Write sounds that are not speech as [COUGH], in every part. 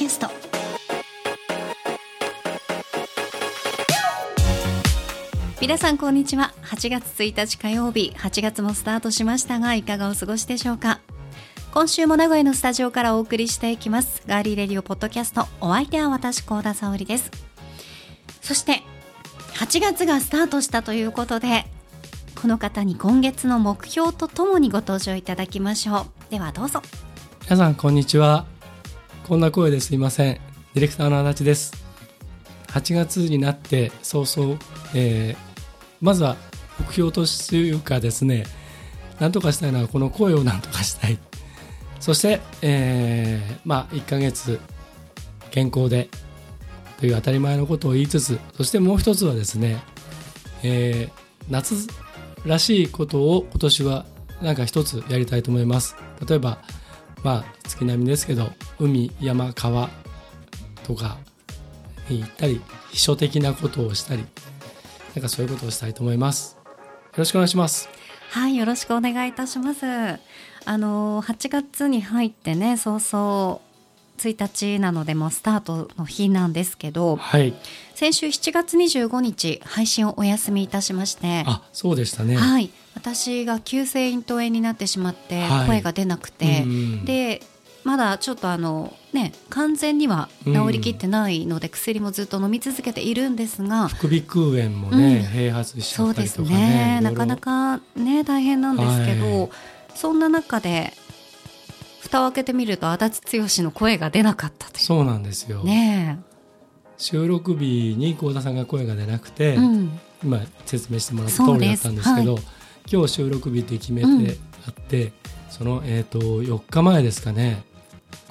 キャスト。皆さんこんにちは。8月1日火曜日。8月もスタートしましたがいかがお過ごしでしょうか。今週も名古屋のスタジオからお送りしていきます。ガーリーレディオポッドキャスト。お相手は私高田沙織です。そして8月がスタートしたということでこの方に今月の目標とともにご登場いただきましょう。ではどうぞ。皆さんこんにちは。こんな声ですいません。ディレクターの足立です。8月になって早々、えー、まずは目標というかですね何とかしたいのはこの声を何とかしたい。そして、えー、まあ1ヶ月健康でという当たり前のことを言いつつそしてもう一つはですね、えー、夏らしいことを今年はなんか一つやりたいと思います。例えばまあ月並みですけど海山川とかに行ったり秘書的なことをしたりなんかそういうことをしたいと思います。よろしくお願いします。はいよろしくお願いいたします。あの8月に入ってね早々1日なのでもスタートの日なんですけど、はい、先週7月25日配信をお休みいたしまして。あそうでしたね。はい私が急性咽頭炎になってしまって声が出なくて、はい、でまだちょっとあのね完全には治りきってないので、薬もずっと飲み続けているんですが副鼻腔炎もね、うん、併発しちゃったりとかねそうですね。なかなかね大変なんですけど、はい、そんな中で蓋を開けてみると足立剛の声が出なかったという。そうなんですよ。ね収録日に幸田さんが声が出なくて、うん、今説明してもらった通りだったんですけど、はい、今日収録日って決めてあって、うん、その、えーと、と4日前ですかね。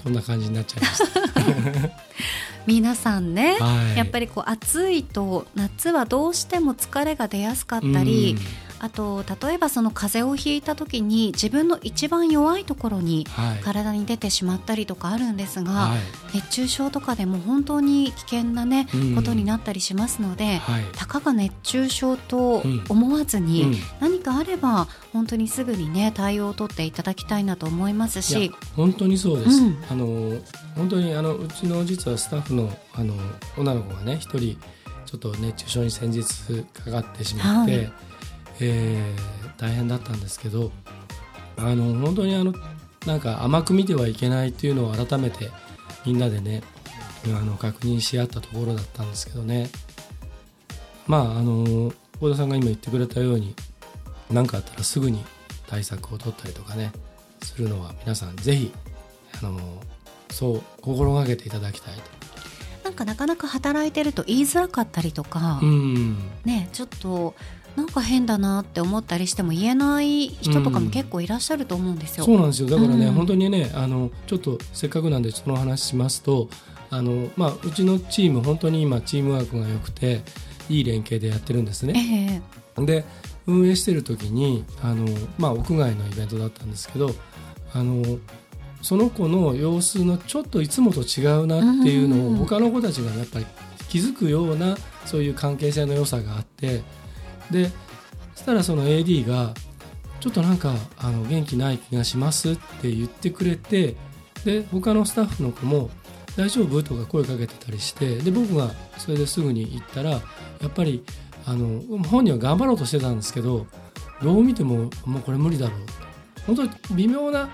こんな感じになっちゃいました。[LAUGHS] 皆さんね、はい、やっぱりこう暑いと夏はどうしても疲れが出やすかったり、うんあと例えばその風邪をひいた時に自分の一番弱いところに体に出てしまったりとかあるんですが、はい、熱中症とかでも本当に危険なね、うん、ことになったりしますので、はい、たかが熱中症と思わずに、うん、何かあれば本当にすぐにね対応を取っていただきたいなと思いますし。本当にそうです、うん、あの本当にあのうちの実はスタッフのあの女の子がね一人ちょっと熱中症に先日かかってしまって。はいえー、大変だったんですけどあの本当にあのなんか甘く見てはいけないっていうのを改めてみんなでねあの確認し合ったところだったんですけどね。まああの幸田さんが今言ってくれたように何かあったらすぐに対策を取ったりとかねするのは皆さんぜひあのそう心がけていただきたいと。なんかなかなか働いてると言いづらかったりとか、うん、ねちょっとなんか変だなって思ったりしても言えない人とかも結構いらっしゃると思うんですよ。うん、そうなんですよ。だからね、うん、本当にねあのちょっとせっかくなんでその話しますとあの、まあ、うちのチーム本当に今チームワークが良くていい連携でやってるんですね。えー、で運営してる時にあの、まあ、屋外のイベントだったんですけどあのその子の様子のちょっといつもと違うなっていうのを他の子たちがやっぱり気づくようなそういう関係性の良さがあってでそしたらその AD がちょっとなんかあの元気ない気がしますって言ってくれてで他のスタッフの子も大丈夫？とか声かけてたりしてで僕がそれですぐに行ったらやっぱりあの本人は頑張ろうとしてたんですけどどう見てももうこれ無理だろう。本当に微妙な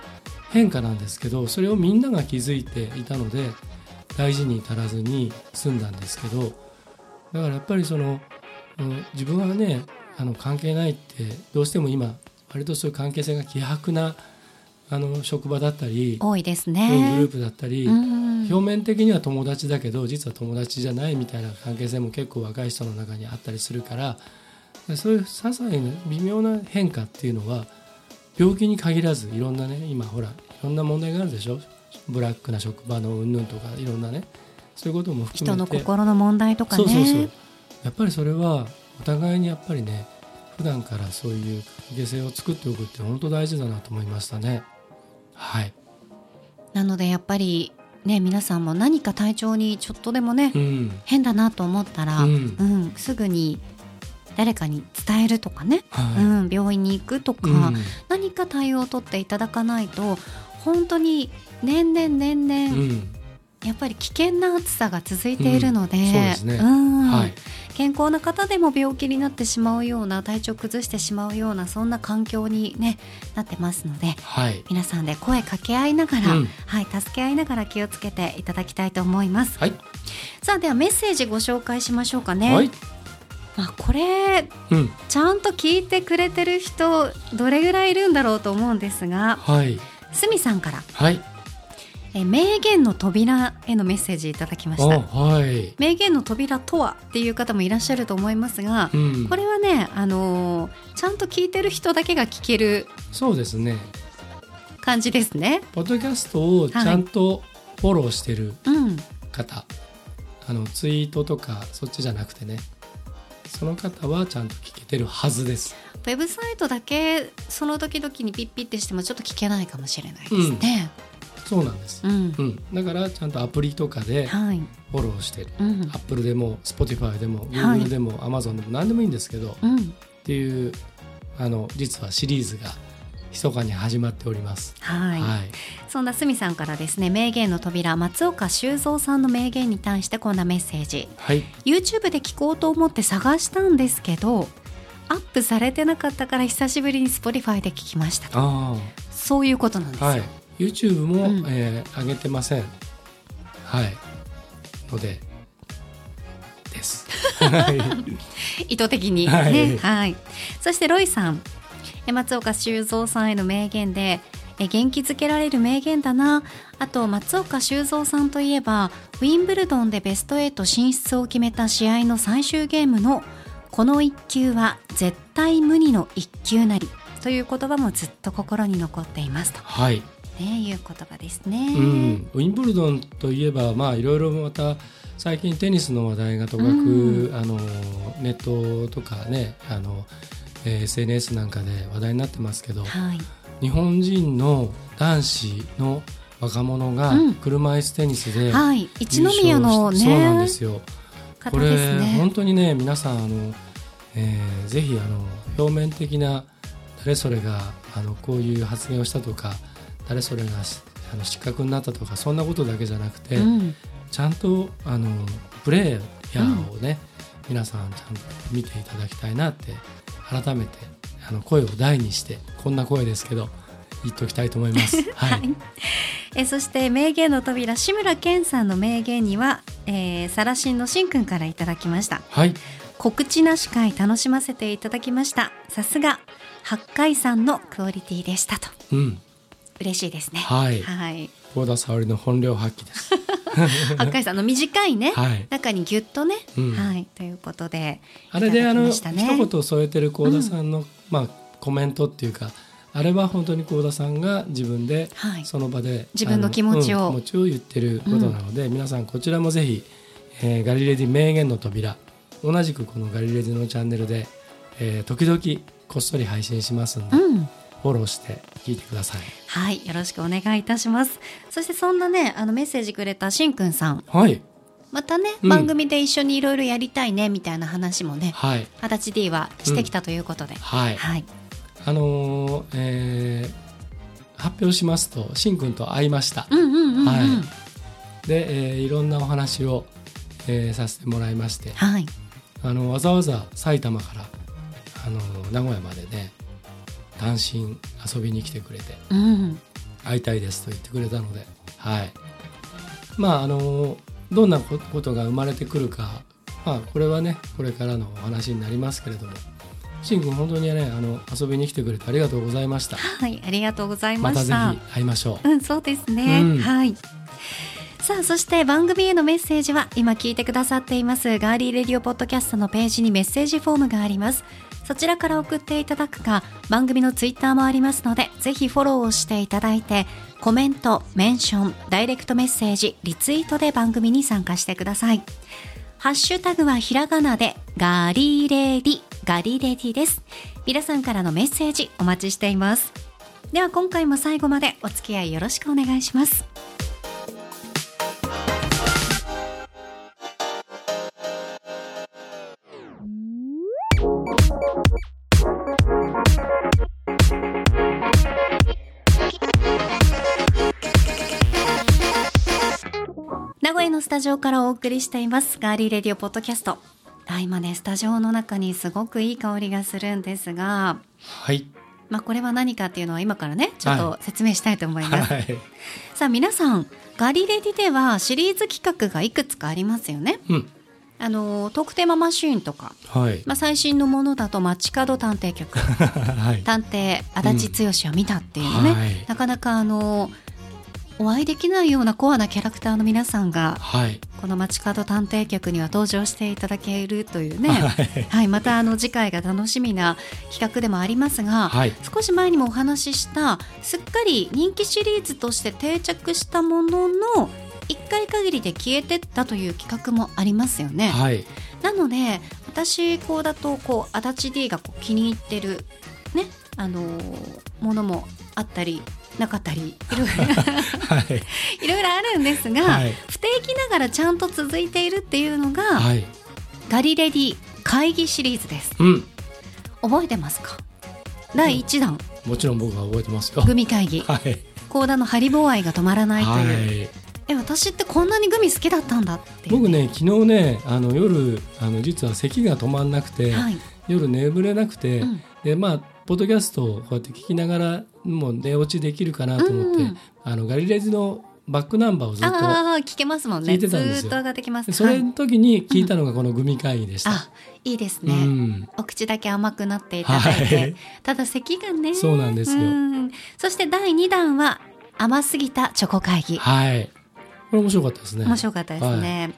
変化なんですけどそれをみんなが気づいていたので大事に至らずに済んだんですけどだからやっぱりその自分はねあの関係ないってどうしても今割とそういう関係性が希薄なあの職場だったり多いですね。グループだったり、表面的には友達だけど実は友達じゃないみたいな関係性も結構若い人の中にあったりするからそういう些細な微妙な変化っていうのは病気に限らずいろんなね今ほらいろんな問題があるでしょ？ブラックな職場の云々とかいろんなねそういうことも含めて。人の心の問題とかね。そうそうそうやっぱりそれはお互いにやっぱりね普段からそういう関係性を作っておくって本当大事だなと思いましたね。はい。なのでやっぱりね皆さんも何か体調にちょっとでもね、うん、変だなと思ったら、うん、うん、すぐに誰かに伝えるとかね、はい、うん、病院に行くとか、うん、何か対応を取っていただかないと本当に年々年々、やっぱり危険な暑さが続いているので、うん、そうですね、はい、健康な方でも病気になってしまうような体調崩してしまうようなそんな環境に、ね、なってますので、はい、皆さんで声かけ合いながら、うん、はい、助け合いながら気をつけていただきたいと思います。はい、さあではメッセージご紹介しましょうかね。はい。まあ、これ、うん、ちゃんと聞いてくれてる人どれぐらいいるんだろうと思うんですが、はい、すみさんから、はい、え名言の扉へのメッセージいただきました、はい、名言の扉とはっていう方もいらっしゃると思いますが、うん、これはね、あのー、ちゃんと聞いてる人だけが聞けるそうですね。感じですね。ポッドキャストをちゃんとフォローしてる方、はい、あのツイートとかそっちじゃなくてね。その方はちゃんと聞けてるはずです。ウェブサイトだけその時々にピッピッてしてもちょっと聞けないかもしれないですね、うんそうなんです、うん、うん、だからちゃんとアプリとかでフォローしてる、はい、アップルでも Spotify でも Google でも Amazon でも何でもいいんですけど、はい、っていうあの実はシリーズが密かに始まっております。はい。はい、そんなすみさんからですね、名言の扉松岡修造さんの名言に対してこんなメッセージ。はい。YouTube で聞こうと思って探したんですけど、アップされてなかったから久しぶりに Spotify で聞きましたあそういうことなんですよ。はい YouTube も、うん、えー、上げてません。はい。のでです。[LAUGHS] 意図的に。ね、はい、はい、そしてロイさん。松岡修造さんへの名言でえ元気づけられる名言だな。あと松岡修造さんといえばウィンブルドンでベスト8進出を決めた試合の最終ゲームのこの一球は絶対無二の一球なり。という言葉もずっと心に残っていますと。はいね、いう言葉ですね、うん、ウィンブルドンといえば、まあ、いろいろまた最近テニスの話題がとかく、うん、あのネットとかねあの、えー、SNS なんかで話題になってますけど、はい、日本人の男子の若者が車椅子テニスで、うん、はい、一宮のねそうなんですよ。これ、ね、本当にね皆さんあの、えー、ぜひあの表面的な誰それがあのこういう発言をしたとか誰それがあの失格になったとかそんなことだけじゃなくて、うん、ちゃんとあのプレーヤーをね、うん、皆さんちゃんと見ていただきたいなって改めてあの声を大にしてこんな声ですけど言っておきたいと思います。[LAUGHS] はい、えそして名言の扉志村けんさんの名言には、えー、サラシンのしんくんからいただきました。はい。告知なし会楽しませていただきました。さすが八海さんのクオリティでしたと。うん。嬉しいですね。はい。はい。幸田沙織の本領発揮です。[LAUGHS] 八海さんの短いね、はい、中にぎゅっとね、うん、はいということで、あれであの一言添えてる幸田さんの、うん、まあコメントっていうか。あれは本当に幸田さんが自分でその場で、はい、自分の気持ちを、うん、気持ちを言ってることなので、皆さんこちらもぜひ、えー、ガリレディ名言の扉同じくこのガリレディのチャンネルで、えー、時々こっそり配信しますんで、フォローして聞いてください。はい、よろしくお願いいたします。そしてそんなね、あのメッセージくれたしんくんさん。はい。またね、うん、番組で一緒にいろいろやりたいねみたいな話もね、はい。二十歳 D はしてきたということで、うん、はい。はい。あのー、えー、発表しますと、しんくんと会いました。うんうんうん。で、えー、いろんなお話を、えー、させてもらいまして、はい。あのわざわざ埼玉からあの名古屋までね単身遊びに来てくれて、うん、会いたいですと言ってくれたので、はい、まああのどんなことが生まれてくるか、まあ、これはねこれからのお話になりますけれどもしんくん本当にねあの遊びに来てくれてありがとうございました。はいありがとうございました。またぜひ会いましょう。うんそうですね、うん、はい。さあそして番組へのメッセージは今聞いてくださっていますガーリーレディオポッドキャストのページにメッセージフォームがありますそちらから送っていただくか、番組のツイッターもありますので、ぜひフォローをしていただいて、コメント、メンション、ダイレクトメッセージ、リツイートで番組に参加してください。ハッシュタグはひらがなで、ガリレディ、ガリレディです。皆さんからのメッセージお待ちしています。では今回も最後までお付き合いよろしくお願いします。スタジオからお送りしています。ガーリーレディオポッドキャスト。あ今ねスタジオの中にすごくいい香りがするんですが。はい。まあこれは何かっていうのは今からねちょっと説明したいと思います、はい、さあ皆さんガリレディではシリーズ企画がいくつかありますよね、うん、あのトークテーママシーンとか、はい。まあ、最新のものだと街角探偵局、はい、探偵足立剛は見たっていうのね、うんはい、なかなかあのお会いできないようなコアなキャラクターの皆さんが、はい、この街角探偵局には登場していただけるというね、はい、はい、またあの次回が楽しみな企画でもありますが、はい、少し前にもお話ししたすっかり人気シリーズとして定着したものの1回限りで消えてったという企画もありますよね。はい、なので私こうだとこう足立 D がこう気に入ってるねあのものもあったりなかったり。いろいろ、はい、いろいろあるんですが、はい、不定期ながらちゃんと続いているっていうのが、はい、ガリレディ会議シリーズです、うん、覚えてますか？第1弾、うん、もちろん僕は覚えてますよ。グミ会議、はい、高田のハリボー愛が止まらないという、え私ってこんなにグミ好きだったんだって、僕ね昨日ねあの夜あの実は咳が止まんなくて、はい、夜眠れなくて、うん、でまあポッドキャストをこうやって聞きながらもう寝落ちできるかなと思って、うん、あのガリレジのバックナンバーをずっと聞けますもんね。聞いてたんですよ。ずっと上がってきます。それの時に聞いたのがこのグミ会議でした。うん、あ、いいですね、うん、お口だけ甘くなっていただいて、はい、ただ咳がね。そうなんですよ。そして第2弾は甘すぎたチョコ会議。はい。これ面白かったですね。面白かったですね。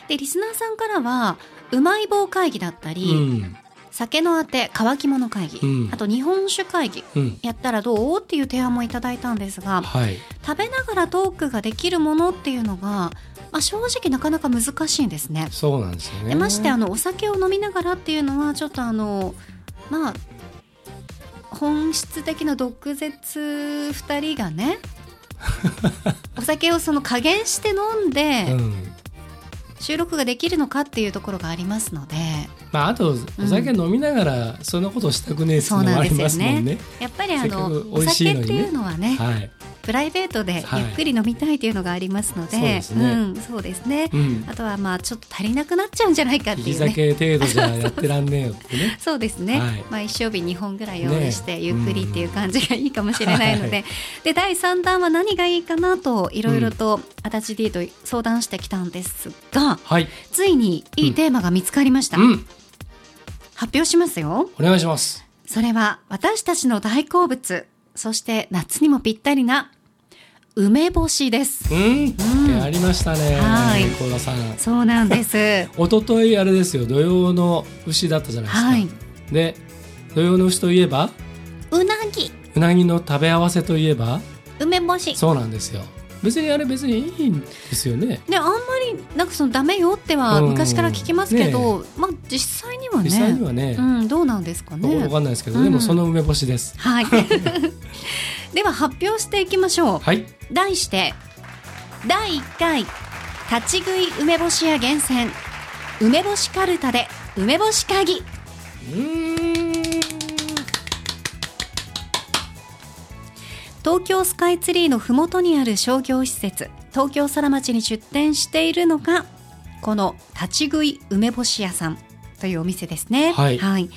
はい、でリスナーさんからはうまい棒会議だったり。うん酒のあて乾き物会議、うん、あと日本酒会議、うん、やったらどうっていう提案もいただいたんですが、はい、食べながらトークができるものっていうのが、まあ、正直なかなか難しいんですね。そうなんですよね。ましてあのお酒を飲みながらっていうのはちょっとあのまあ本質的な毒舌2人がね [LAUGHS] お酒をその加減して飲んで、うん収録ができるのかっていうところがありますので、まあ、あとお酒飲みながらそんなことしたくねえっていうのもありますもんね。んね。やっぱりあの、ね、お酒っていうのはね、はい、プライベートでゆっくり飲みたいというのがありますので、はい、そうですね、うん、あとはまあちょっと足りなくなっちゃうんじゃないかっていう、ね、酒程度じゃやってらんねえよってね。そうですね、はい、まあ一生日2本ぐらい用意してゆっくりっていう感じがいいかもしれないので、ね。うん、で第3弾は何がいいかなといろいろと足立 D と相談してきたんですが、はい、ついにいいテーマが見つかりました、うん、発表しますよ。お願いします。それは私たちの大好物。そして夏にもぴったりな梅干しです。うん、うん、ありましたね。はい。そうなんです。一昨日あれですよ、土曜の牛だったじゃないですか。はい、で、土曜の牛といえば？うなぎ。うなぎの食べ合わせといえば？梅干し。そうなんですよ。別にあれ別にいいんですよね。ね、あんまりなんかそのダメよっては昔から聞きますけど、ね、まあ実際にはね。実際にはね。うん、どうなんですかね。わかんないですけど、うん、でもその梅干しです。はい。[LAUGHS] では発表していきましょう。はい。題して第1回立ち食い梅干し屋厳選梅干しかるたで梅干し会議東京スカイツリーのふもとにある商業施設東京皿町に出店しているのがこの立ち食い梅干し屋さんというお店ですね。はい、はい、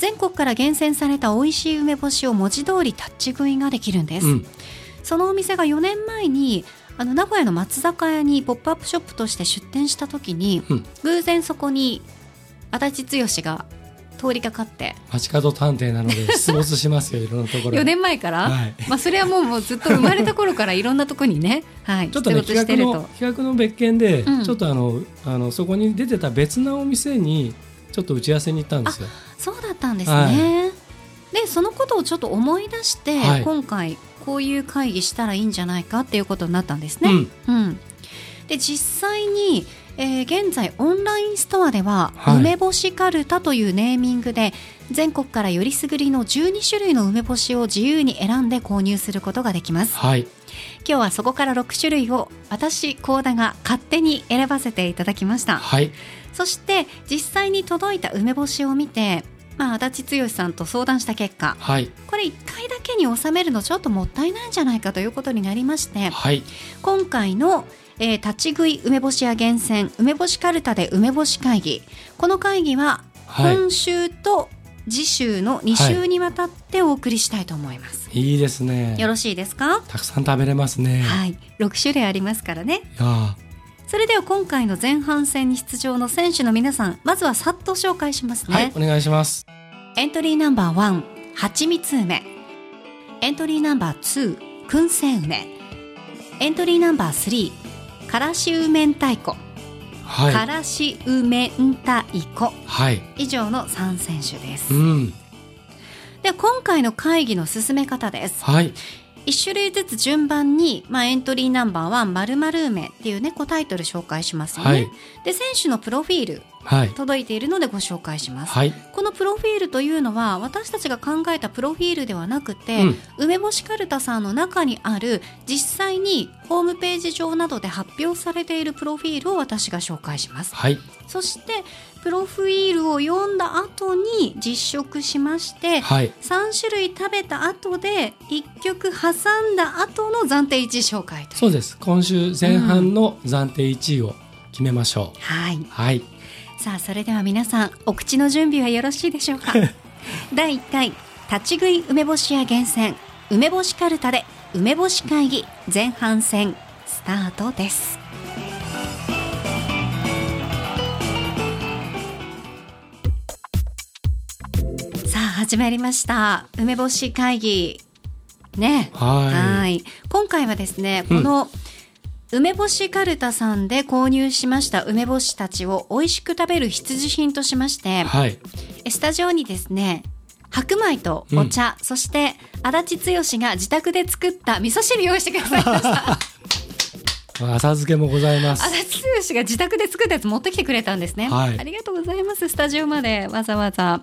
全国から厳選された美味しい梅干しを文字通り立ち食いができるんです。うん。そのお店が4年前にあの名古屋の松坂屋にポップアップショップとして出店した時に、うん、偶然そこに足立剛が通りかかって街角探偵なので出没しますよいろんなところ4年前から、はい、まあそれはもうもうずっと生まれた頃からいろんなところにね、[LAUGHS] はい、ちょっとね企画の企画の別件で、うん、ちょっとあのあのそこに出てた別なお店にちょっと打ち合わせに行ったんですよそうだったんですね、はい、でそのことをちょっと思い出して、はい、今回こういう会議したらいいんじゃないかっていうことになったんですね。うん、うん、で実際に、えー、現在オンラインストアでは、はい、梅干しかるたというネーミングで全国からよりすぐりの12種類の梅干しを自由に選んで購入することができます。はい。今日はそこから6種類を私高田が勝手に選ばせていただきました、はい、そして実際に届いた梅干しを見てまあ、足立剛さんと相談した結果、はい、これ1回だけに収めるのちょっともったいないんじゃないかということになりまして、はい、今回の、えー、立ち食い梅干し屋厳選梅干しかるたで梅干し会議。この会議は今週と次週の2週にわたってお送りしたいと思います、はい、いいですね。よろしいですか？たくさん食べれますね。はい。6種類ありますからね。それでは今回の前半戦に出場の選手の皆さんまずはさっと紹介しますね。はいお願いします。エントリーナンバーワンはちみつ梅。エントリーナンバーツー燻製梅。エントリーナンバースリーからし梅太鼓はい、からし梅んたいこ、はい、以上の3選手です、うん、で今回の会議の進め方です、はい、1種類ずつ順番に、まあ、エントリーナンバーワン〇〇梅っていうねタイトル紹介しますよね、はい、で選手のプロフィールはい、届いているのでご紹介します、はい、このプロフィールというのは私たちが考えたプロフィールではなくて、うん、梅干しかるたさんの中にある実際にホームページ上などで発表されているプロフィールを私が紹介します、はい、そしてプロフィールを読んだ後に実食しまして、はい、3種類食べた後で1曲挟んだ後の暫定1位紹介そうです今週前半の暫定1位を決めましょう、うん、はい、はいさあそれでは皆さんお口の準備はよろしいでしょうか？[LAUGHS] 第1回立ち食い梅干し屋厳選梅干しかるたで梅干し会議前半戦スタートです。さあ始まりました。梅干し会議。ね。はい。今回はですねこの、うん梅干しかるたさんで購入しました梅干したちを美味しく食べる必需品としまして、はい、スタジオにですね白米とお茶、うん、そして足立剛が自宅で作った味噌汁用意してくださいました。[LAUGHS] 浅漬けもございます。足立剛が自宅で作ったやつ持ってきてくれたんですね。はい、ありがとうございます。スタジオまでわざわざ。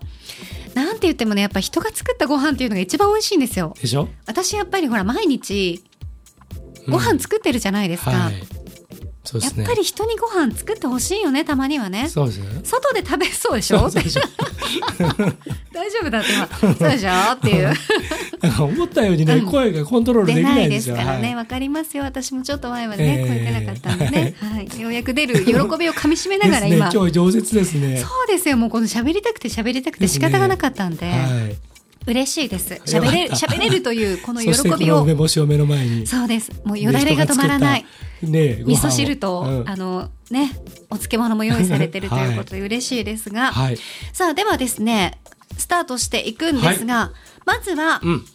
なんて言ってもね、やっぱ人が作ったご飯っていうのが一番美味しいんですよ。でしょ？私やっぱりほら毎日ご飯作ってるじゃないですか。はい。ね、やっぱり人にご飯作ってほしいよねたまにはね。そうですね。外で食べそうでしょ？[LAUGHS] 大丈夫だって今。そうでしょ？っていう。[LAUGHS] 思ったようにね、うん、声がコントロールできないですからね。わ、はい、かりますよ。私もちょっと前までね、えー、声出なかったんでね、はい、ようやく出る喜びをかみしめながら今、ね、今日饒舌ですねそうですよもうこの喋りたくて喋りたくて仕方がなかったんで、はい嬉しいです。喋れる、喋れるというこの喜びを。梅干しを目の前に。そうです。もうよだれが止まらない。ね、味噌汁と、うん、あのね、お漬物も用意されてるということで [LAUGHS] 嬉しいですが、はい、さあではですね、スタートしていくんですが、はい、まずは、うん、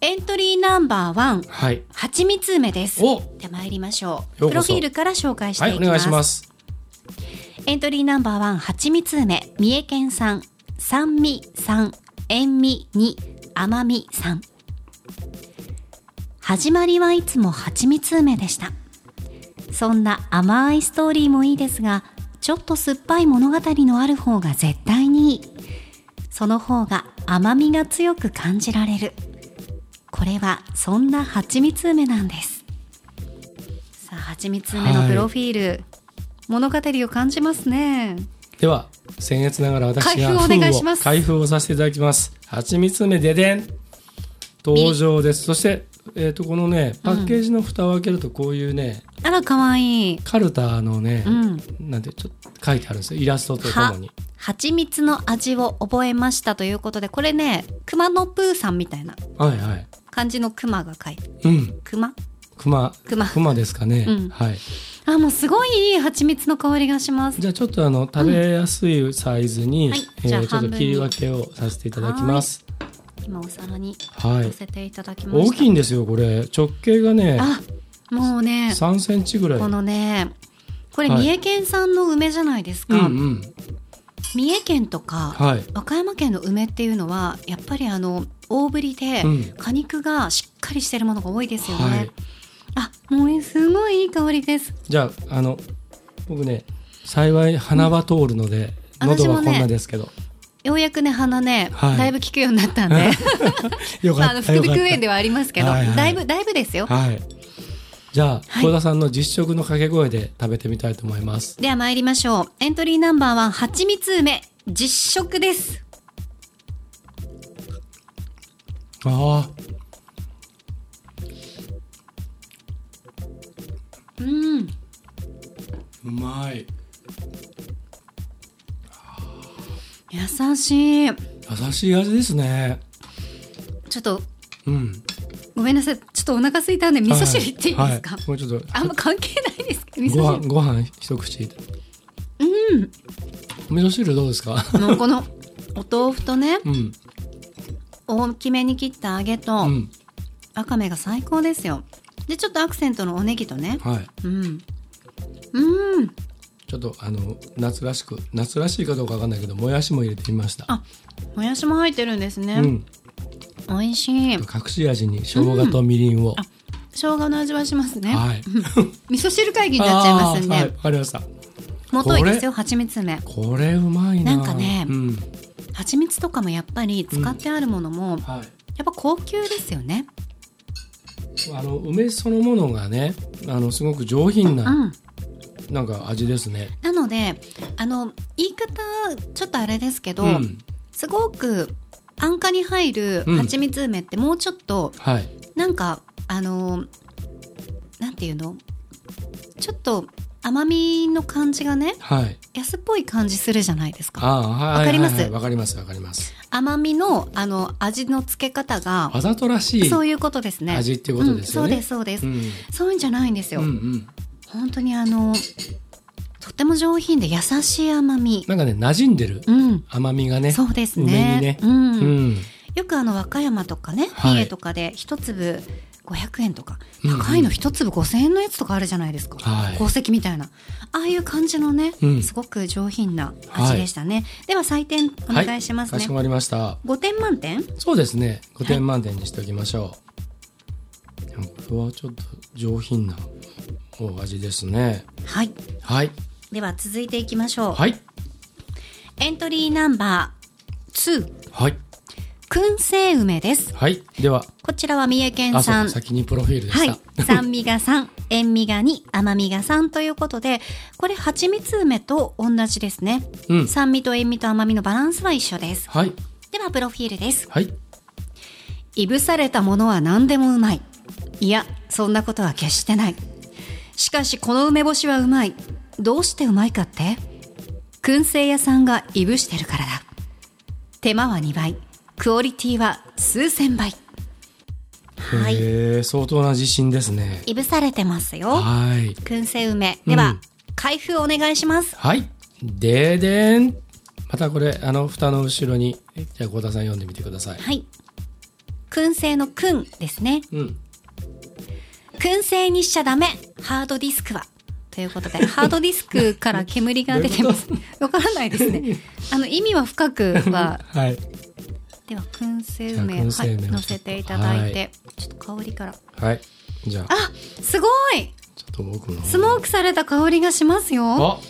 エントリーナンバーワン、はい、みつ梅です。で参りましょう。プロフィールから紹介していきます。はい、お願いします。エントリーナンバーワンはちみつ梅、三重県産、酸味3、塩味2甘み3始まりはいつも蜂蜜梅でした。そんな甘いストーリーもいいですがちょっと酸っぱい物語のある方が絶対にいい。その方が甘みが強く感じられる。これはそんな蜂蜜梅なんです。さあ蜂蜜梅のプロフィール、はい、物語を感じますねでは僭越ながら私が封を開封をさせていただきます。蜂蜜梅ででん。登場です。そしてえー、とこのねパッケージの蓋を開けるとこういうね、うん、あらかわいい。カルタのね、うん、なんてちょっと書いてあるんですよ。イラストとともに。蜂蜜の味を覚えましたということでこれね熊野プーさんみたいな感じの熊が書いて、うん、熊？熊。熊。熊ですかね、うん、はいあもうすごいいい蜂蜜の香りがします。じゃあちょっとあの食べやすいサイズに、うん。はい、えー、ちょっと切り分けをさせていただきます。今お皿に乗せていただきまし、はい、大きいんですよこれ。直径がねあもうね3センチぐらい。このねこれ三重県産の梅じゃないですか、はいうんうん、三重県とか、はい、和歌山県の梅っていうのはやっぱりあの大ぶりで、果肉がしっかりしてるものが多いですよね、はいあもうすごいいい香りです。じゃああの僕ね幸い鼻は通るので、うん、喉はこんなですけど、ようやくね鼻ね、はい、だいぶ効くようになったんで。[LAUGHS] よかった、まあ、副鼻腔炎ではありますけど、はいはい、だいぶだいぶですよ。はい。じゃあ、幸、田さんの実食の掛け声で食べてみたいと思います。では参りましょう。エントリーナンバーワン、はちみつ梅、実食です。ああ。うん。うまい。優しい。優しい味ですね。ちょっとうん。ごめんなさい。ちょっとお腹空いたんで味噌汁いっていいですか、はい。はい、もうちょっと。あんま関係ないです味噌汁。ご飯一口。うん。味噌汁どうですか？のこのお豆腐とね、うん、大きめに切った揚げと、うん、わかめが最高ですよでちょっとアクセントのおネギとね。はい。うん。うん。ちょっとあの夏らしく夏らしいかどうかわかんないけどもやしも入れてみました。あもやしも入ってるんですね、うん、美味しい。隠し味に生姜とみりんを、うん、生姜の味はしますね。はい。[LAUGHS] 味噌汁会議になっちゃいますんで。わ、はい、かりました。もといですよ蜂蜜梅これうまいな。なんかね、うん、蜂蜜とかもやっぱり使ってあるものも、うん。はい、やっぱ高級ですよねあの梅そのものがねあのすごく上品な、うん。なんか味ですね。なのであの言い方ちょっとあれですけど、うん、すごく安価に入る蜂蜜梅ってもうちょっと、うんはい、なんかあのなんていうの？ちょっと甘みの感じがね、はい、安っぽい感じするじゃないですか。あわ、はい、かります？わ、かりますわかります。甘みのあの味の付け方がわざとらしいそういうことですね。味っていうことですよね。うん、そうですそうです、うん、そういうんじゃないんですよ。うんうん。本当にあのとても上品で優しい甘み。なんかね馴染んでる甘みがね、うん、そうですね、ね、うん、うん、よくあの和歌山とかね三重とかで一粒500円とか。高いの一粒5000円のやつとかあるじゃないですか、はい、宝石みたいな。ああいう感じのね、うん、すごく上品な味でしたね、はい、では採点お願いしますね、はい、かしこまりました。5点満点？そうですね。5点満点にしておきましょう、これはちょっと上品なお味ですね。はい。はい。では続いていきましょう。はい。エントリーナンバー2はい燻製梅です。はい。では。こちらは三重県産。先にプロフィールでした、はい、酸味が3 [LAUGHS] 塩味が2甘みが3ということでこれ蜂蜜梅と同じですね、うん、酸味と塩味と甘みのバランスは一緒です。はい。ではプロフィールです。はい。いぶされたものは何でもうまい。いやそんなことは決してない。しかしこの梅干しはうまい。どうしてうまいかって？燻製屋さんがいぶしてるからだ。手間は2倍、クオリティは数千倍。はい。相当な自信ですね。いぶされてますよ。はい。燻製梅。では、うん、開封お願いします。はい。ででん。またこれ、あの、蓋の後ろに、じゃあ、小田さん読んでみてください。はい。燻製の燻ですね。うん。燻製にしちゃダメハードディスクは。ということで、[LAUGHS] ハードディスクから煙が出てます。わからないですね。あの、意味は深くは。はい。では、燻製梅、はい、乗せていただいて、はい、ちょっと香りから。はい。じゃあ。あ、すごいちょっと僕の。スモークされた香りがしますよ。あ、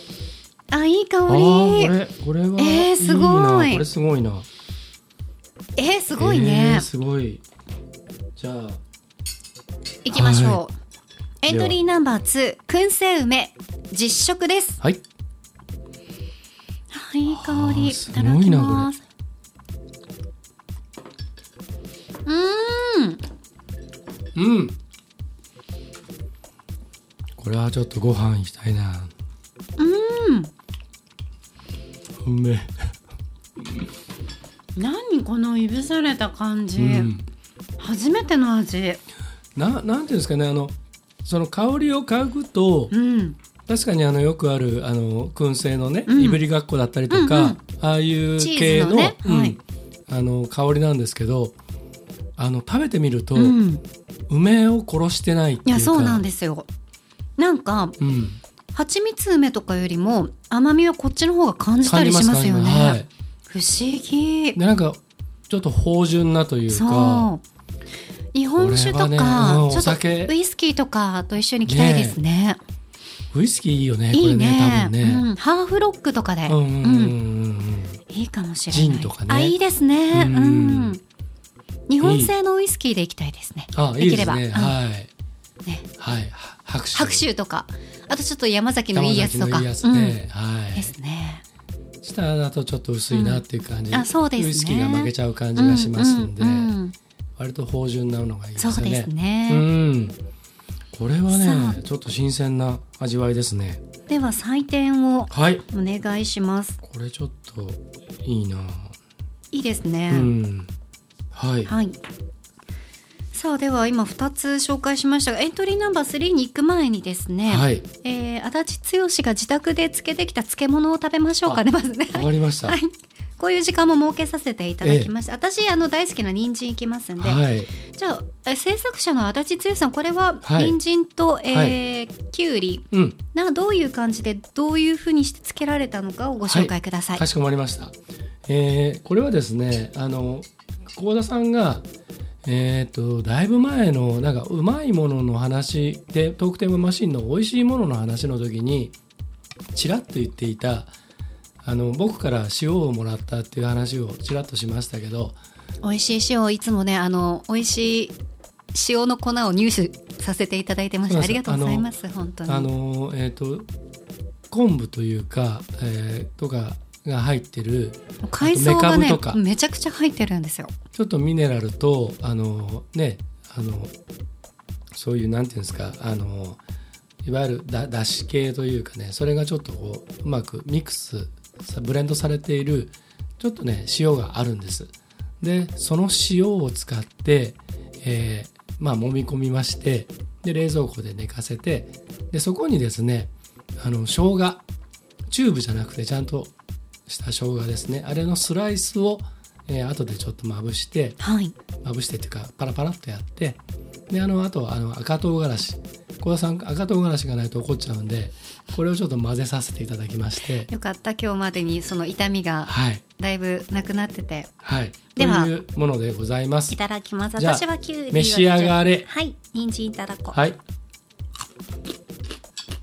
あいい香り。これ、これは。えー、すごい。これすごいな。えー、すごいね。えー、すごい。じゃあ。いきましょう。はい、エントリーナンバー2、燻製梅、実食です。はい。いい香り。いただきます。うん。うん。これはちょっとご飯いきたいな。うん。うめ何このいぶされた感じ、うん、初めての味。ななんていうんですかねあのその香りを嗅ぐと、うん、確かにあのよくあるあの燻製のね、うん、いぶりがっこだったりとか、うんうん、ああいう系の、ね。うん。はい、あの香りなんですけどあの食べてみると、うん、梅を殺してないっていうか。いやそうなんですよ。なんか、うん、蜂蜜梅とかよりも甘みはこっちの方が感じたりしますよね、はい、不思議。でなんかちょっと芳醇なというか。日本酒とか、ね、ちょっとウイスキーとかと一緒に来たいですね。ねウイスキーいいよね、いいね、多分ね、うん、ハーフロックとかで、うん、いいかもしれない。ジンとかね。あ、いいですね。うん。日本製のウイスキーでいきたいですね。あ、いいですね。はい。ね。はい。白州。白州とか、あとちょっと山崎のいいやつとか。いいやつね。はい。ですね。下だとちょっと薄いなっていう感じ。あ、そうですね。ウイスキーが負けちゃう感じがしますんで。割と芳醇なのがいいですね。そうですね。うん。これはねちょっと新鮮な味わいですねでは採点をお願いします、はい、これちょっといいないいですね、うん、はい、はい、さあでは今2つ紹介しましたがエントリーナンバー3に行く前にですね、はい、えー、足立剛が自宅で漬けてきた漬物を食べましょうかねまずね。わかりました、はい。こういう時間も設けさせていただきました。ええ、私あの大好きな人参いきますんで、はい、じゃあ制作者の足立剛さんこれは人参と、はい、えー、きゅうり、うん、などういう感じでどういうふうにしてつけられたのかをご紹介ください、かしこまりました。えー、これはですねあの幸田さんがえーと、だいぶ前のなんかうまいものの話でトークテーママシンの美味しいものの話の時にちらっと言っていたあの僕から塩をもらったっていう話をちらっとしましたけど美味しい塩いつもねあの美味しい塩の粉を入手させていただいてましたありがとうございます本当に。あのえっ、ー、と昆布というか、えー、とかが入ってる海藻がねめちゃくちゃ入ってるんですよ。ちょっとミネラルとあのねあのそういうなんていうんですかあのいわゆるだだし系というかねそれがちょっとこううまくミックスブレンドされているちょっとね塩があるんです。でその塩を使って、えー、まあ揉み込みましてで冷蔵庫で寝かせてでそこにですねあの生姜チューブじゃなくてちゃんとした生姜ですね。あれのスライスを、えー、後でちょっとまぶして、はい、まぶしてっていうかパラパラっとやってであのあとあの赤唐辛子。小田さん赤唐辛子がないと怒っちゃうんでこれをちょっと混ぜさせていただきまして。よかった。今日までにその痛みがだいぶなくなってて。はい、では。というものでございます。いただきます。私はきゅうり召し上がれ。はい。人参いただこう。はい。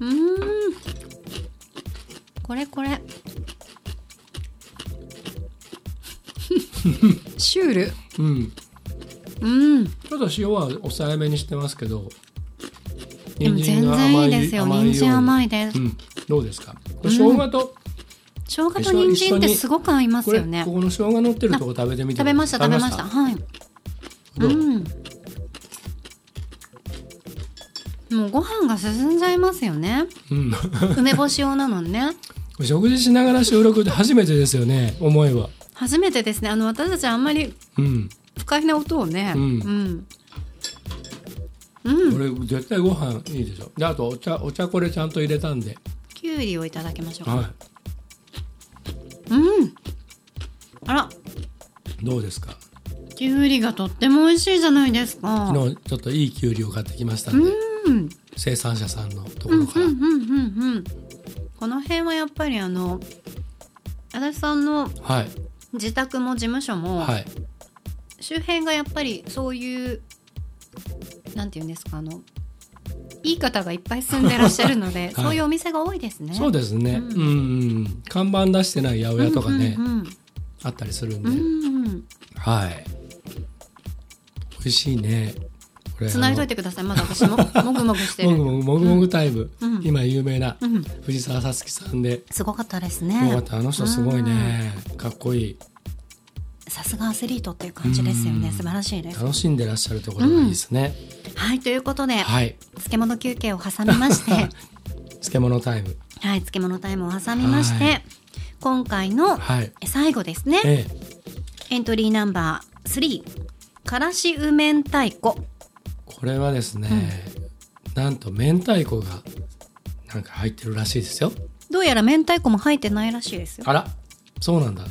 うん。これこれ [LAUGHS] シュール。うん。うん。ちょっと塩は抑えめにしてますけどでも全然いいですよ。人参甘いです、うん、どうですか？これ生姜と、うん、生姜と人参ってすごく合いますよね。ここの生姜乗ってるとこ食べてみて食べました食べました？はい。う？ん。もうご飯が進んじゃいますよね、うん、梅干し用なのね。[LAUGHS] 食事しながら収録って初めてですよね思えば初めてですね。あの私たちあんまり不快な音をね、うん、うん。うん、これ絶対ご飯いいでしょ。であとお茶お茶これちゃんと入れたんで。きゅうりをいただきましょう。か、はい、うん。あら。どうですか？きゅうりがとっても美味しいじゃないですか。昨日ちょっといいきゅうりを買ってきましたんで、うん、生産者さんのところから、うんうんうんうん、この辺はやっぱりあの足立さんの自宅も事務所も、はい、周辺がやっぱりそういうなんていうんですかあのいい方がいっぱい住んでらっしゃるので、[LAUGHS] はい、そういうお店が多いですね。そうですね。うん、うん看板出してない八百屋とかね、うんうんうん、あったりするんで、うんうん、はい。美味しいね。繋いといてください。まだ私も。もぐもぐしてる。もぐもぐもぐもぐタイム、うん、今有名な藤沢さつきさんで、すごかったですね。すごかった。あの人すごいね。かっこいい。さすがアスリートっていう感じですよね。素晴らしいです。楽しんでらっしゃるところがいいですね、うん、はいということで、はい、漬物休憩を挟みまして。[LAUGHS] 漬物タイム。はい漬物タイムを挟みまして、はい、今回の最後ですね、ええ、エントリーナンバー3からしうめん太鼓これはですね、うん、なんと明太子がなんか入ってるらしいですよどうやら明太子も入ってないらしいですよあらそうなんだ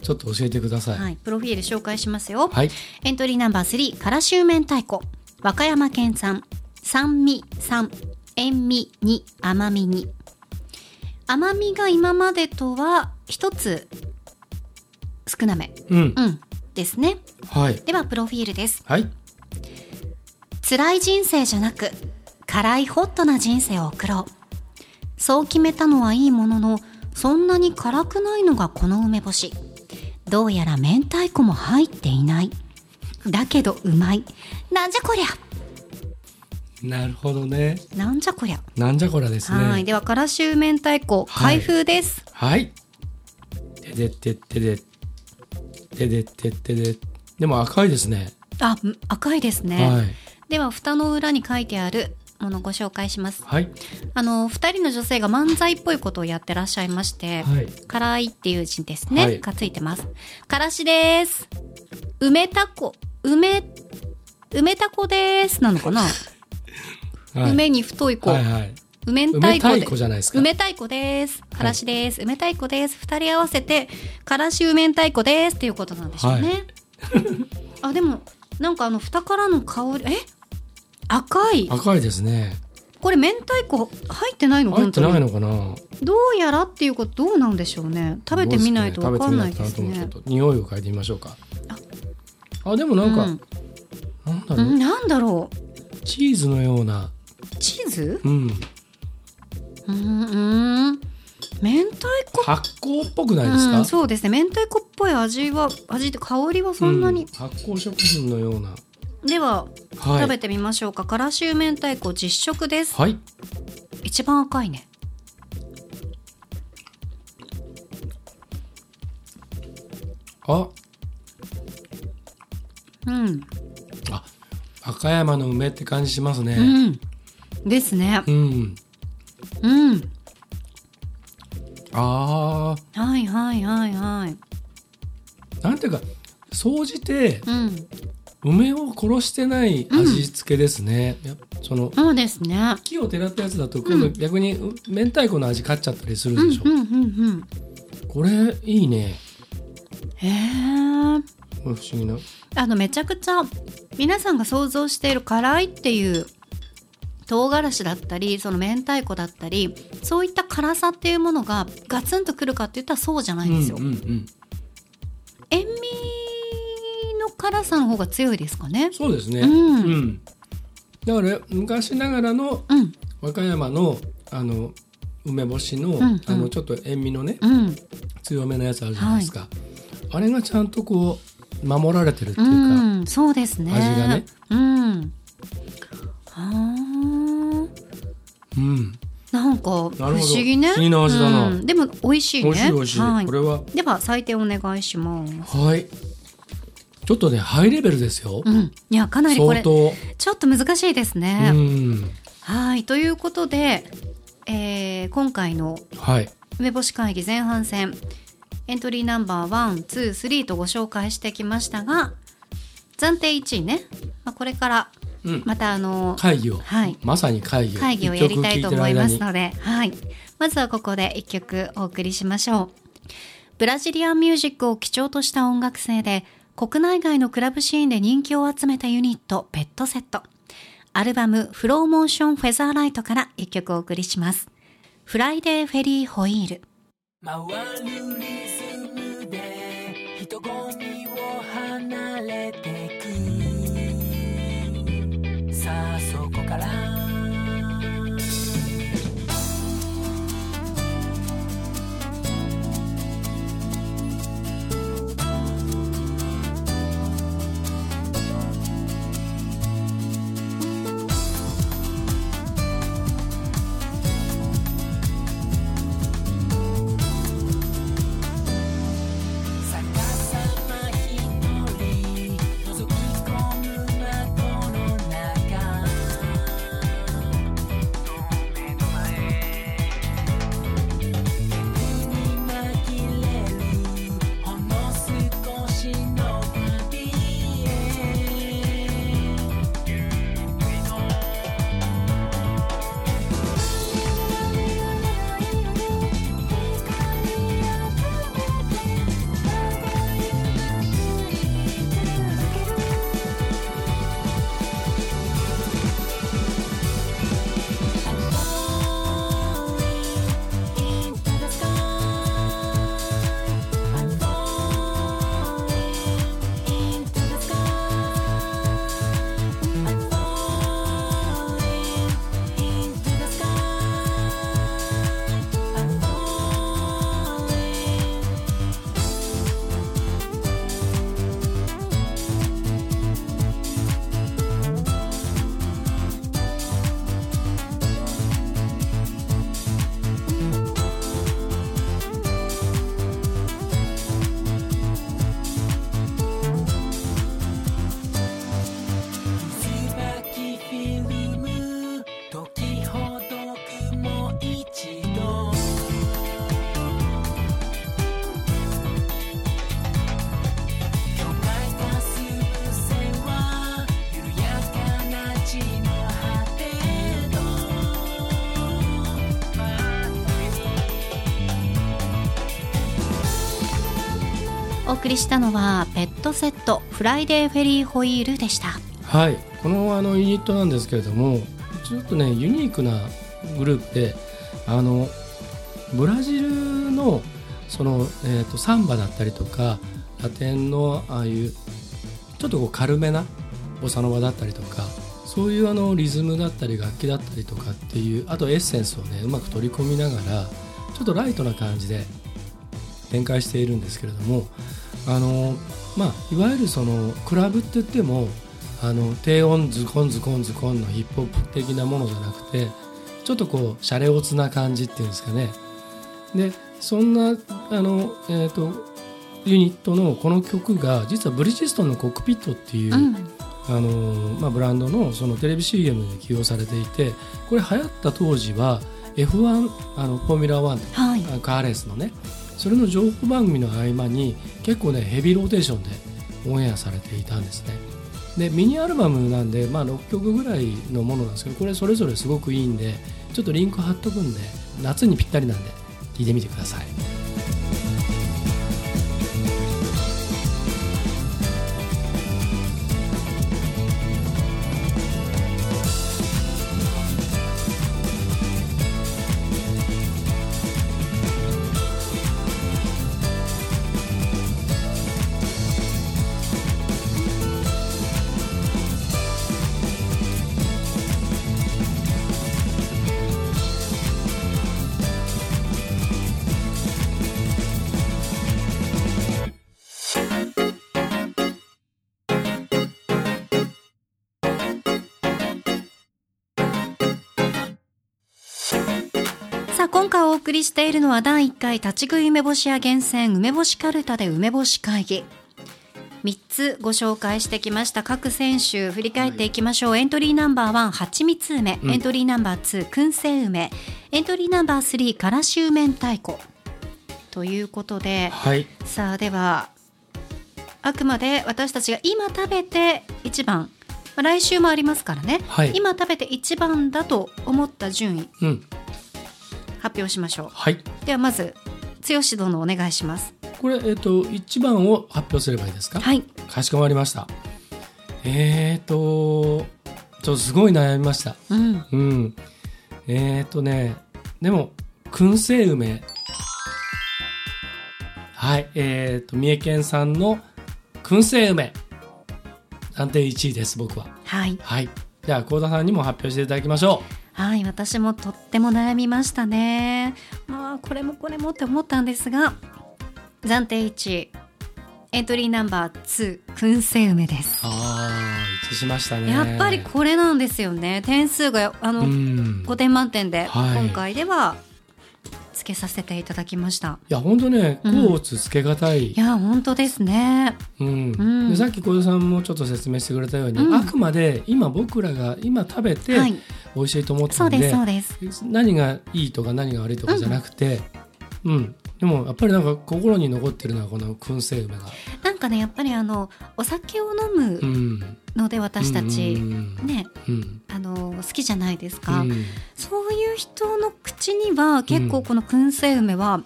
ちょっと教えてください。はい、プロフィール紹介しますよ。はい、エントリーナンバー3、からしゅうめん太鼓。和歌山県産。酸味3、塩味2、甘み2。甘みが今までとは一つ少なめ。うん。うん。ですね。はい。では、プロフィールです。はい。辛い人生じゃなく、辛いホットな人生を送ろう。そう決めたのはいいものの、そんなに辛くないのがこの梅干し。どうやら明太子も入っていない。だけどうまい。なんじゃこりゃ。なるほどね。なんじゃこりゃ。なんじゃこりゃですね。はい。ではからしゅう明太子開封です。はい。てでってってで。てでってってで。でも赤いですね。あ赤いですね、はい、では蓋の裏に書いてあるものをご紹介します。はい。あの、二人の女性が漫才っぽいことをやってらっしゃいまして、はい。辛いっていう字ですね。はい、がついてます。からしです。梅たこ、梅、梅たこです。なのかな、[LAUGHS] はい、梅に太い子。はいはい。梅太鼓で。じゃないですか？梅太鼓です。からしです。はい、梅太鼓です。二人合わせて、からし梅太鼓ですっていうことなんでしょうね。はい、[LAUGHS] あ、でも、なんかあの、蓋からの香り、え？赤い。赤いですね。これ明太子入ってないの？入ってないのかな？どうやらっていうことどうなんでしょうね。食べてみないと分かんないですね。ね匂いを嗅いでみましょうか。あでもなんか、うん、なんだろう、なんだろう。チーズのような。チーズ？うんうん。明太子？発酵っぽくないですか、うん、そうですね。明太子っぽい味は味って香りはそんなに、うん、発酵食品のようなでは、はい、食べてみましょうか。からしゅう明太子実食です。はい。一番赤いね。あ。うん。あ赤山の梅って感じしますね、うん、ですね。うん。うん。ああはいはいはいはい。なんていうか総じて、うん、梅を殺してない味付けですね、うん、そのそうですね。木をてらったやつだと今度逆に明太子の味勝っちゃったりするでしょ、うんうんうんうん、これいいね。へえ不思議な。あのめちゃくちゃ皆さんが想像している辛いっていう唐辛子だったりその明太子だったりそういった辛さっていうものがガツンとくるかって言ったらそうじゃないんですよ、うんうんうん、塩味辛さの方が強いですかね。そうですね。うん。うん、だから昔ながらの和歌山のあの梅干しの、うんうん、あのちょっと塩味のね、うん、強めのやつあるじゃないですか。はい、あれがちゃんとこう守られてるっていうか、うん、そうですね。味がね。うん。はあ。うん。なんか不思議ね。不思議な味だな。うん、でも美味しいね。美味しい美味しい。はい、これは。では採点お願いします。はい。ちょっとねハイレベルですよ。うん、いやかなりこれちょっと難しいですね。はい。ということで、えー、今回の梅干し会議前半戦、エントリーナンバー one two three とご紹介してきましたが暫定1位ね、まあ、これからまたあの、会議を、はい、まさに会議を。会議をやりたいと思いますので、はい、まずはここで1曲お送りしましょう。ブラジリアンミュージックを基調とした音楽性で国内外のクラブシーンで人気を集めたユニット、ペットセット。アルバム、フローモーションフェザーライトから一曲お送りします。フライデーフェリーホイール。回るリズムで人混みを離れてくさあそこから送りしたのはペットセットフライデーフェリーホイールでした。はい。このあのユニットなんですけれどもちょっとねユニークなグループであのブラジルのその、えーと、サンバだったりとかラテンのああいうちょっとこう軽めなボサノバだったりとかそういうあのリズムだったり楽器だったりとかっていうあとエッセンスをねうまく取り込みながらちょっとライトな感じで展開しているんですけれどもあのまあいわゆるそのクラブって言ってもあの低音ズコンズコンズコンのヒップホップ的なものじゃなくてちょっとこうシャレオツな感じっていうんですかね。でそんなあの、えーと、ユニットのこの曲が実はブリヂストンのコックピットっていう、うん、あのまあ、ブランドのそのテレビ CM で起用されていてこれ流行った当時は F1 あのフォーミュラ1、はい、カーレースのねそれの情報番組の合間に結構ねヘビーローテーションでオンエアされていたんですねでミニアルバムなんで、まあ、6曲ぐらいのものなんですけどこれそれぞれすごくいいんでちょっとリンク貼っとくんで夏にぴったりなんで聞いてみてください。今回お送りしているのは第1回立ち食い梅干し屋厳選梅干しカルタで梅干し会議。3つご紹介してきました各選手振り返っていきましょう、はい、エントリーナンバー1はちみつ梅、うん、エントリーナンバー2燻製梅。エントリーナンバー3からしゅうめん太鼓ということで、はい、さあではあくまで私たちが今食べて一番。来週もありますからね、はい、今食べて一番だと思った順位、うん発表しましょう。はい。ではまず剛殿お願いします。これえっ、ー、と一番を発表すればいいですか？はい。かしこまりました。えっ、ー、とちょっとすごい悩みました。うん。うん。えっ、ー、とねでも燻製梅。はい。えっ、と三重県産の燻製梅。暫定1位です僕は。はい。はい。じゃあ幸田さんにも発表していただきましょう。はい私もとっても悩みましたね。まあこれもこれもって思ったんですが暫定1エントリーナンバー2燻製梅です。ああ一致しましたね。やっぱりこれなんですよね。点数があの5点満点で、はい、今回ではつけさせていただきました。いや本当ね甲乙つけがたい、いや本当ですね、うん、うん、でさっき小田さんもちょっと説明してくれたように、うん、あくまで今僕らが今食べて美味しいと思ってるんで,、そうですそうです。何がいいとか何が悪いとかじゃなくて、うん、うんでもやっぱりなんか心に残ってるのはこの燻製梅が。なんかねやっぱりあのお酒を飲むので私たち、ね、うん、あの好きじゃないですか、うん、そういう人の口には結構この燻製梅は、うん、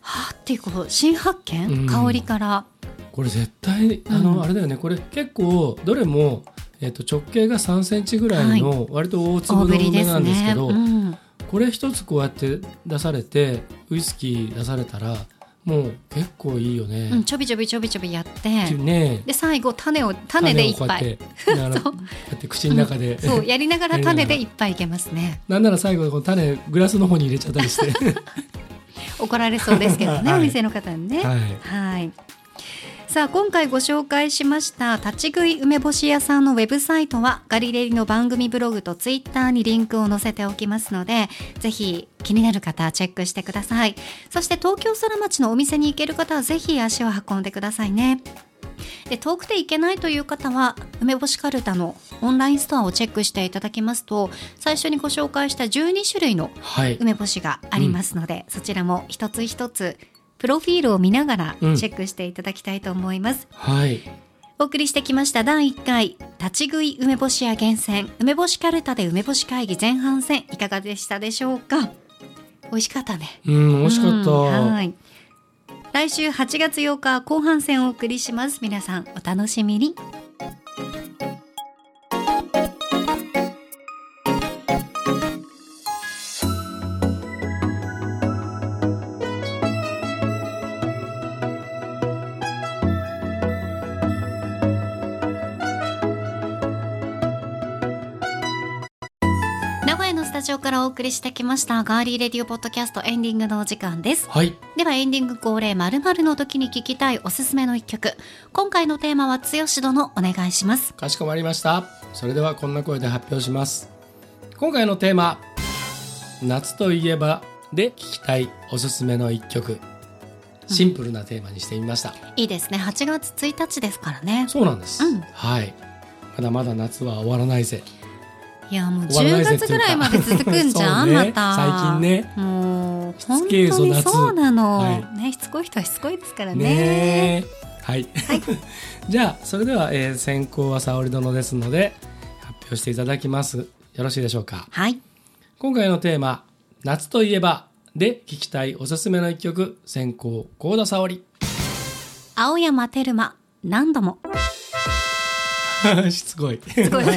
はあっていうこう新発見、香りから。これ絶対あの、あれだよね。これ結構どれもえー、と直径が3センチぐらいの割と大粒の梅なんですけど、はいね。うん、これ一つこうやって出されてウイスキー出されたらもう結構いいよね、うん、ちょびちょびちょびちょびやって、ね、で最後種を種で一杯 [LAUGHS] そう。やって口の中で、そうやりながら種で [LAUGHS] 一杯いけますね。なんなら最後この種グラスの方に入れちゃったりして。[LAUGHS] 怒られそうですけどね、はい、お店の方にね。はい、はいさあ今回ご紹介しました立ち食い梅干し屋さんのウェブサイトはガリレリの番組ブログとツイッターにリンクを載せておきますのでぜひ気になる方はチェックしてください。そして東京空町のお店に行ける方はぜひ足を運んでくださいね。で遠くて行けないという方は梅干しかるたのオンラインストアをチェックしていただきますと最初にご紹介した12種類の梅干しがありますので、はいうん、そちらも一つ一つプロフィールを見ながらチェックしていただきたいと思います。うん、はい。お送りしてきました第1回立ち食い梅干し屋厳選。梅干しかるたで梅干し会議前半戦いかがでしたでしょうか？美味しかったね。うん美味しかった、はい。来週8月8日後半戦をお送りします。皆さんお楽しみにりしてきましたガーリーレディオポッドキャストエンディングのお時間です。はい。ではエンディング恒例まるの時に聴きたいおすすめの一曲。今回のテーマは剛殿お願いします。かしこまりました。それではこんな声で発表します。今回のテーマ、夏といえばで聴きたいおすすめの一曲。シンプルなテーマにしてみました。うん、いいですね。8月1日ですからね。そうなんです。うん、はい。まだまだ夏は終わらないぜ。いやもう10月ぐらいまで続くんじゃん、[LAUGHS] ね、また。最近ね。もう本当にそうなの、はい、ねしつこい人はしつこいですからね、ね、はい、はい、[LAUGHS] じゃあそれでは、えー、先行は沙織殿ですので発表していただきます。よろしいでしょうか？はい。今回のテーマ「夏といえば」で聞きたいおすすめの一曲。先行幸田沙織。青山テルマ何度も [LAUGHS] しつこい。すごい。す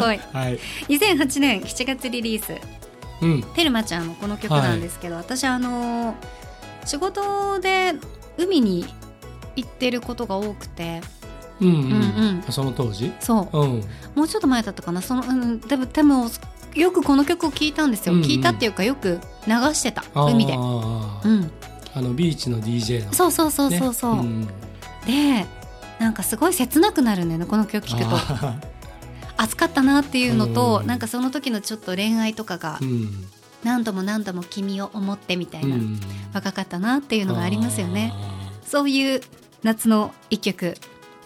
ごい。[LAUGHS] はい。2008年7月リリース。うん。テルマちゃんのこの曲なんですけど、はい、私あの仕事で海に行ってることが多くて。うんうん、うんうん、その当時？そう、うん、もうちょっと前だったかな。その、うん、多分多分よくこの曲を聴いたんですよ、うんうん、聞いたっていうかよく流してた。海で、うん、あのビーチの DJ の、そうそうそうそうそう、ね。うん、でなんかすごい切なくなるんだよねこの曲聴くと。熱かったなっていうのと、うん、なんかその時のちょっと恋愛とかが、何度も何度も君を思ってみたいな、うん、若かったなっていうのがありますよね。そういう夏の一曲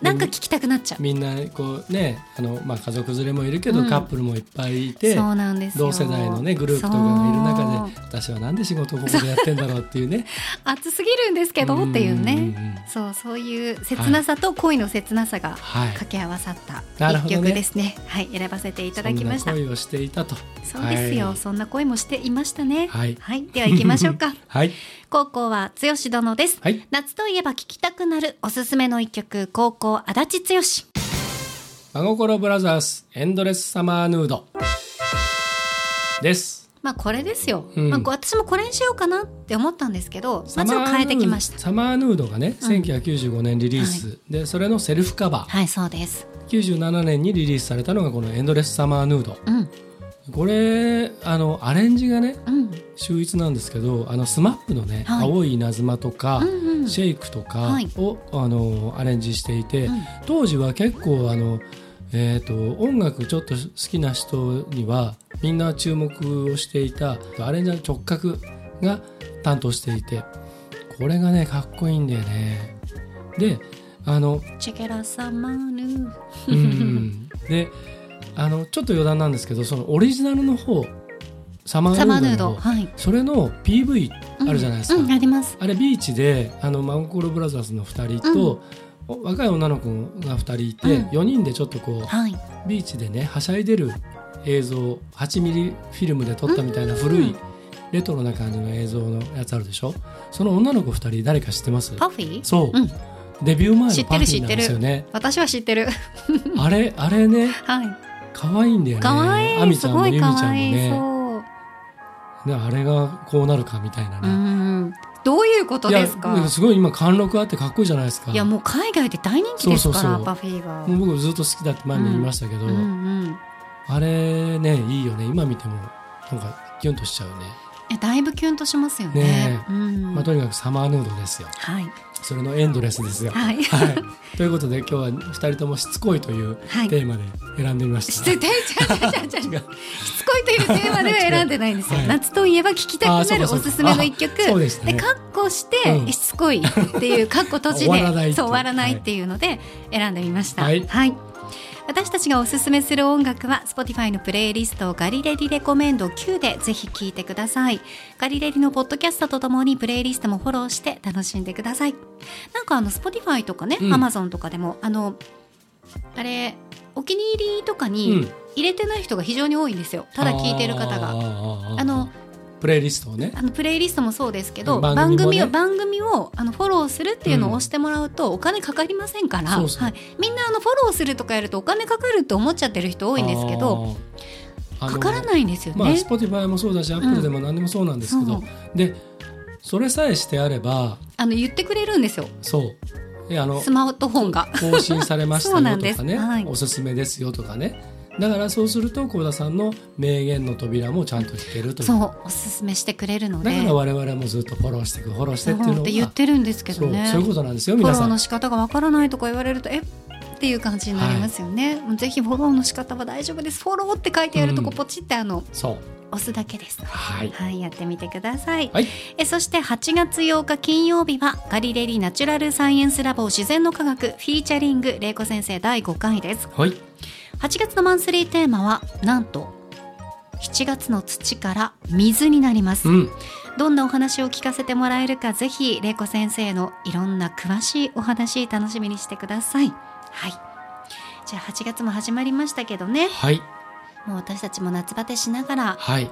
なんか聞きたくなっちゃう。みんなこうねあの、まあ、家族連れもいるけど、うん、カップルもいっぱいいてそうなんです同世代のねグループとかがいる中で私はなんで仕事ここでやってんだろうっていうね。[LAUGHS] 熱すぎるんですけどっていうね。そうそういう切なさと恋の切なさが掛け合わさった一曲ですね。はい、ねはい、選ばせていただきました。恋をしていたと。そうですよ、はい、そんな恋もしていましたね。はい、はい、では行きましょうか。[LAUGHS] はい高校は剛殿です、はい、夏といえば聴きたくなるおすすめの一曲高校足立剛。真心ブラザーズエンドレスサマーヌード。です。まあこれですよ、うん、まあ、私もこれにしようかなって思ったんですけどまずは変えてきました。サマーヌードがね、うん、1995年リリース、はい、でそれのセルフカバー。はいそうです。97年にリリースされたのがこの「エンドレスサマーヌード」うんこれあのアレンジがね、うん、秀逸なんですけどあのスマップのね、はい、青い稲妻とか、うんうん、シェイクとかを、はい、あのアレンジしていて、うん、当時は結構あの、えーと、音楽ちょっと好きな人にはみんな注目をしていたアレンジの直角が担当していてこれがねかっこいいんだよね。であのチェケラサマーヌうん。であのちょっと余談なんですけどそのオリジナルの方サマーヌードはい、それの PV あるじゃないですか、うんうん、あります。あれビーチであのマンコロブラザーズの2人と、うん、若い女の子が2人いて、うん、4人でちょっとこう、はい、ビーチでねはしゃいでる映像8ミリフィルムで撮ったみたいな古い、レトロな感じの映像のやつあるでしょ？その女の子2人誰か知ってます？パフィー？そう、デビュー前のパフィーなんですよね。私は知ってる。あれあれね、はい可愛いんだよね。可愛い。アミちゃんもユミちゃんもね。ね、あれがこうなるかみたいなね。どういうことですか？すごい今貫禄あってかっこいいじゃないですか。いやもう海外で大人気ですからパフィーが。僕ずっと好きだって前も言いましたけど、うんうんうん、あれねいいよね今見てもなんかキュンとしちゃうね。だいぶキュンとしますよね。ねうん、まあとにかくサマーヌードですよ。はい。それのエンドレスですよ。はい。はい、ということで今日は二人ともしつこいというテーマで選んでみました。はい、しつこいというテーマでは選んでないんですよ。はい、夏といえば聞きたくなるおすすめの一曲。そうですね。で、カッコして、しつこいっていうカッコ閉じで、そう終わらないっていうので選んでみました。はい。はい私たちがおすすめする音楽は Spotify のプレイリストガリレディレコメンド9でぜひ聴いてください。ガリレディのポッドキャストとともにプレイリストもフォローして楽しんでください。なんかあの Spotify とかね、うん、Amazon とかでもあのあれお気に入りとかに入れてない人が非常に多いんですよ。ただ聞いてる方が。あのプレイリストをね。あのプレイリストもそうですけど、番組、ね,、を番組をあのフォローするっていうのを押してもらうとお金かかりませんから、うん、はい、みんなあのフォローするとかやるとお金かかるって思っちゃってる人多いんですけどかからないんですよね。まあ、Spotify もそうだしアップルでも何でもそうなんですけど、う。ん、でそれさえしてあればあの言ってくれるんですよ。そう。あのスマートフォンが。更新されましたよとかね、[LAUGHS] はい、おすすめですよとかねだからそうすると幸田さんの名言の扉もちゃんと引けるという。そうおすすめしてくれるので。だから我々もずっとフォローしていくフォローしてっていうのは言ってるんですけどね。そういうことなんですよ皆さん。フォローの仕方がわからないとか言われるとえっていう感じになりますよね、はい、ぜひフォローの仕方は大丈夫です。フォローって書いてあるとこポチってあの、うん、そう。押すだけです。はい、はい、やってみてください、はい、えそして8月8日金曜日はガリレリナチュラルサイエンスラボ自然の科学フィーチャリング玲子先生第5回です。はい。8月のマンスリーテーマはなんと7月の土から水になります、うん、どんなお話を聞かせてもらえるかぜひ玲子先生のいろんな詳しいお話楽しみにしてくださいはい。じゃあ8月も始まりましたけどね。はい。もう私たちも夏バテしながら、はい、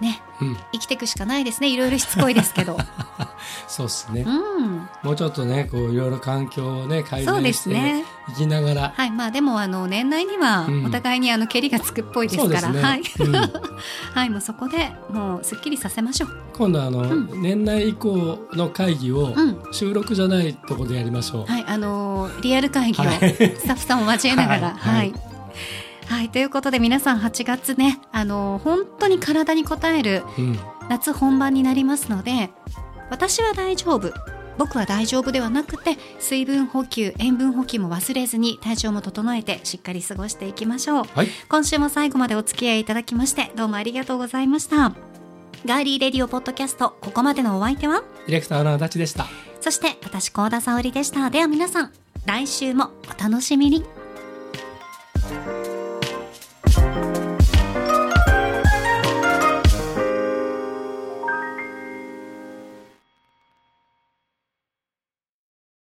ね、うん、生きていくしかないですね。いろいろしつこいですけど。[LAUGHS] そうですね、うん、もうちょっとねこういろいろ環境をね改善して、ね、いきながら。はい。まあでもあの年内にはお互いにあの蹴りがつくっぽいですから、ね、はい、うん、[LAUGHS] はい。もうそこでもうすっきりさせましょう。今度あの、年内以降の会議を収録じゃないところでやりましょう、はい。あのリアル会議をスタッフさんを交えながら。[LAUGHS] はい、はいはいということで皆さん8月ねあの本当に体に応える夏本番になりますので、うん、私は大丈夫。僕は大丈夫ではなくて水分補給塩分補給も忘れずに体調も整えてしっかり過ごしていきましょう、はい、今週も最後までお付き合いいただきましてどうもありがとうございました。ガーリーレディオポッドキャストここまでのお相手は？ディレクターの足立でした。そして私高田沙織でした。では皆さん来週もお楽しみに